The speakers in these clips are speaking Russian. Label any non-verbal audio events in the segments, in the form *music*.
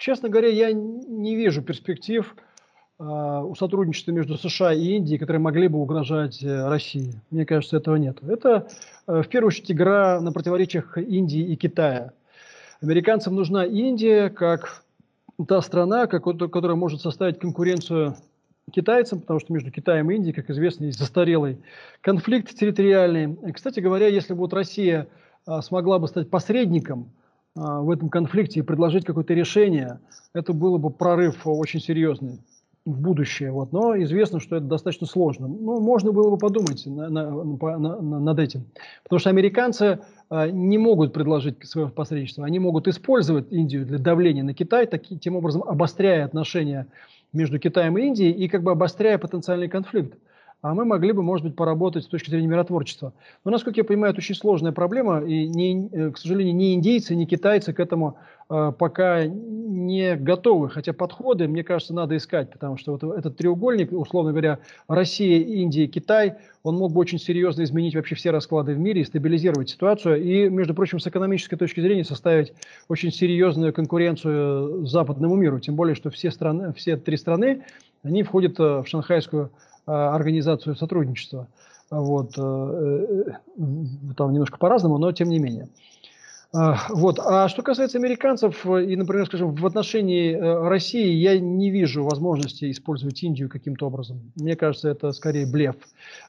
честно говоря, я не вижу перспектив а, у сотрудничества между США и Индией, которые могли бы угрожать э, России. Мне кажется, этого нет. Это, э, в первую очередь, игра на противоречиях Индии и Китая. Американцам нужна Индия как та страна, которая может составить конкуренцию китайцам, потому что между Китаем и Индией, как известно, есть застарелый конфликт территориальный. Кстати говоря, если бы вот Россия а, смогла бы стать посредником в этом конфликте и предложить какое-то решение, это было бы прорыв очень серьезный в будущее. Вот. Но известно, что это достаточно сложно. Ну, можно было бы подумать на, на, на, на, над этим. Потому что американцы а, не могут предложить свое посредничество. Они могут использовать Индию для давления на Китай, таки, тем образом обостряя отношения между Китаем и Индией и как бы обостряя потенциальный конфликт. А мы могли бы, может быть, поработать с точки зрения миротворчества. Но, насколько я понимаю, это очень сложная проблема, и, не, э, к сожалению, ни индейцы, ни китайцы к этому э, пока не готовы. Хотя подходы, мне кажется, надо искать, потому что вот этот треугольник, условно говоря, Россия, Индия, Китай, он мог бы очень серьезно изменить вообще все расклады в мире и стабилизировать ситуацию. И, между прочим, с экономической точки зрения составить очень серьезную конкуренцию западному миру. Тем более, что все, страны, все три страны, они входят э, в шанхайскую Э, организацию сотрудничества. Вот, э, там немножко по-разному, но тем не менее. Вот. А что касается американцев, и, например, скажем, в отношении России я не вижу возможности использовать Индию каким-то образом. Мне кажется, это скорее блеф.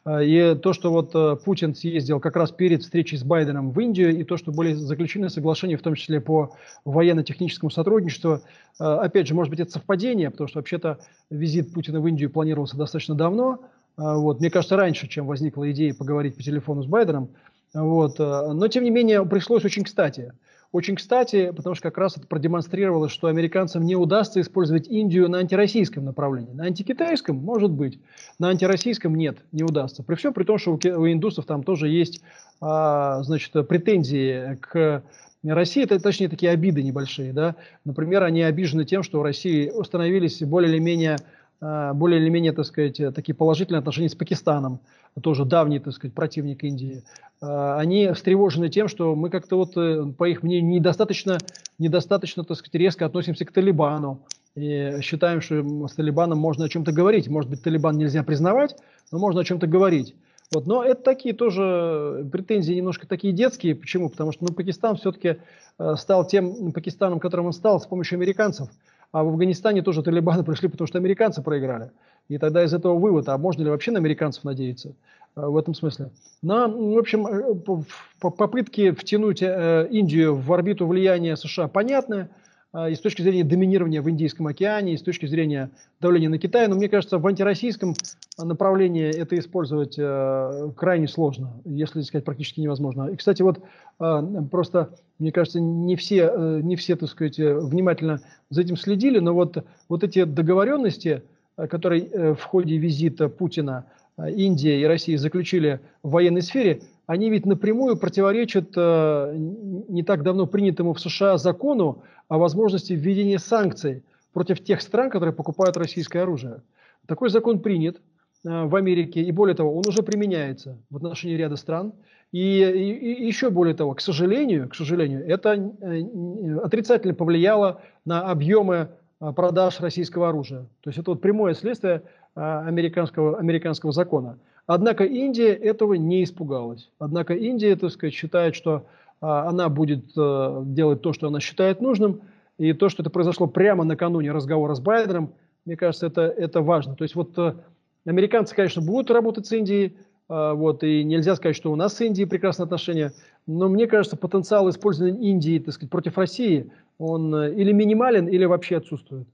И то, что вот Путин съездил как раз перед встречей с Байденом в Индию, и то, что были заключены соглашения, в том числе по военно-техническому сотрудничеству, опять же, может быть, это совпадение, потому что вообще-то визит Путина в Индию планировался достаточно давно. Вот. Мне кажется, раньше, чем возникла идея поговорить по телефону с Байденом. Вот. Э, но, тем не менее, пришлось очень кстати. Очень кстати, потому что как раз это продемонстрировало, что американцам не удастся использовать Индию на антироссийском направлении. На антикитайском, может быть, на антироссийском нет, не удастся. При всем при том, что у, индусов там тоже есть а, значит, претензии к России, это, точнее, такие обиды небольшие. Да? Например, они обижены тем, что в России установились более или менее более или менее, так сказать, такие положительные отношения с Пакистаном, тоже давний, так сказать, противник Индии. А, они встревожены тем, что мы как-то вот, э, по их мнению, недостаточно, недостаточно, так сказать, резко относимся к Талибану. И считаем, что с Талибаном можно о чем-то говорить. Может быть, Талибан нельзя признавать, но можно о чем-то говорить. Вот. Но это такие тоже претензии немножко такие детские. Почему? Потому что ну, Пакистан все-таки э, стал тем Пакистаном, которым он стал с помощью американцев. А в Афганистане тоже талибаны *laughs* пришли, потому что американцы проиграли. И тогда из этого вывод, а можно ли вообще на американцев надеяться э, в этом смысле? На, в общем, э, попытки втянуть э, Индию в орбиту влияния США понятны. А, и с точки зрения доминирования в Индийском океане, и с точки зрения давления на Китай. Но мне кажется, в антироссийском направлении это использовать э, крайне сложно, если сказать практически невозможно. И, кстати, вот э, просто, мне кажется, не все, э, не все, так сказать, внимательно за этим следили, но вот, вот эти договоренности, которые э, в ходе визита Путина Индия и Россия заключили в военной сфере, они ведь напрямую противоречат э, не так давно принятому в США закону о возможности введения санкций против тех стран, которые покупают российское оружие. Такой закон принят э, в Америке, и более того, он уже применяется в отношении ряда стран. И, и, и еще более того, к сожалению, к сожалению, это э, отрицательно повлияло на объемы э, продаж российского оружия. То есть это вот прямое следствие американского, американского закона. Однако Индия этого не испугалась. Однако Индия, так сказать, считает, что а, она будет а, делать то, что она считает нужным, и то, что это произошло прямо накануне разговора с Байденом, мне кажется, это, это важно. То есть вот а, американцы, конечно, будут работать с Индией, а, вот, и нельзя сказать, что у нас с Индией прекрасные отношения, но мне кажется, потенциал использования Индии, так сказать, против России, он э, или минимален, или вообще отсутствует.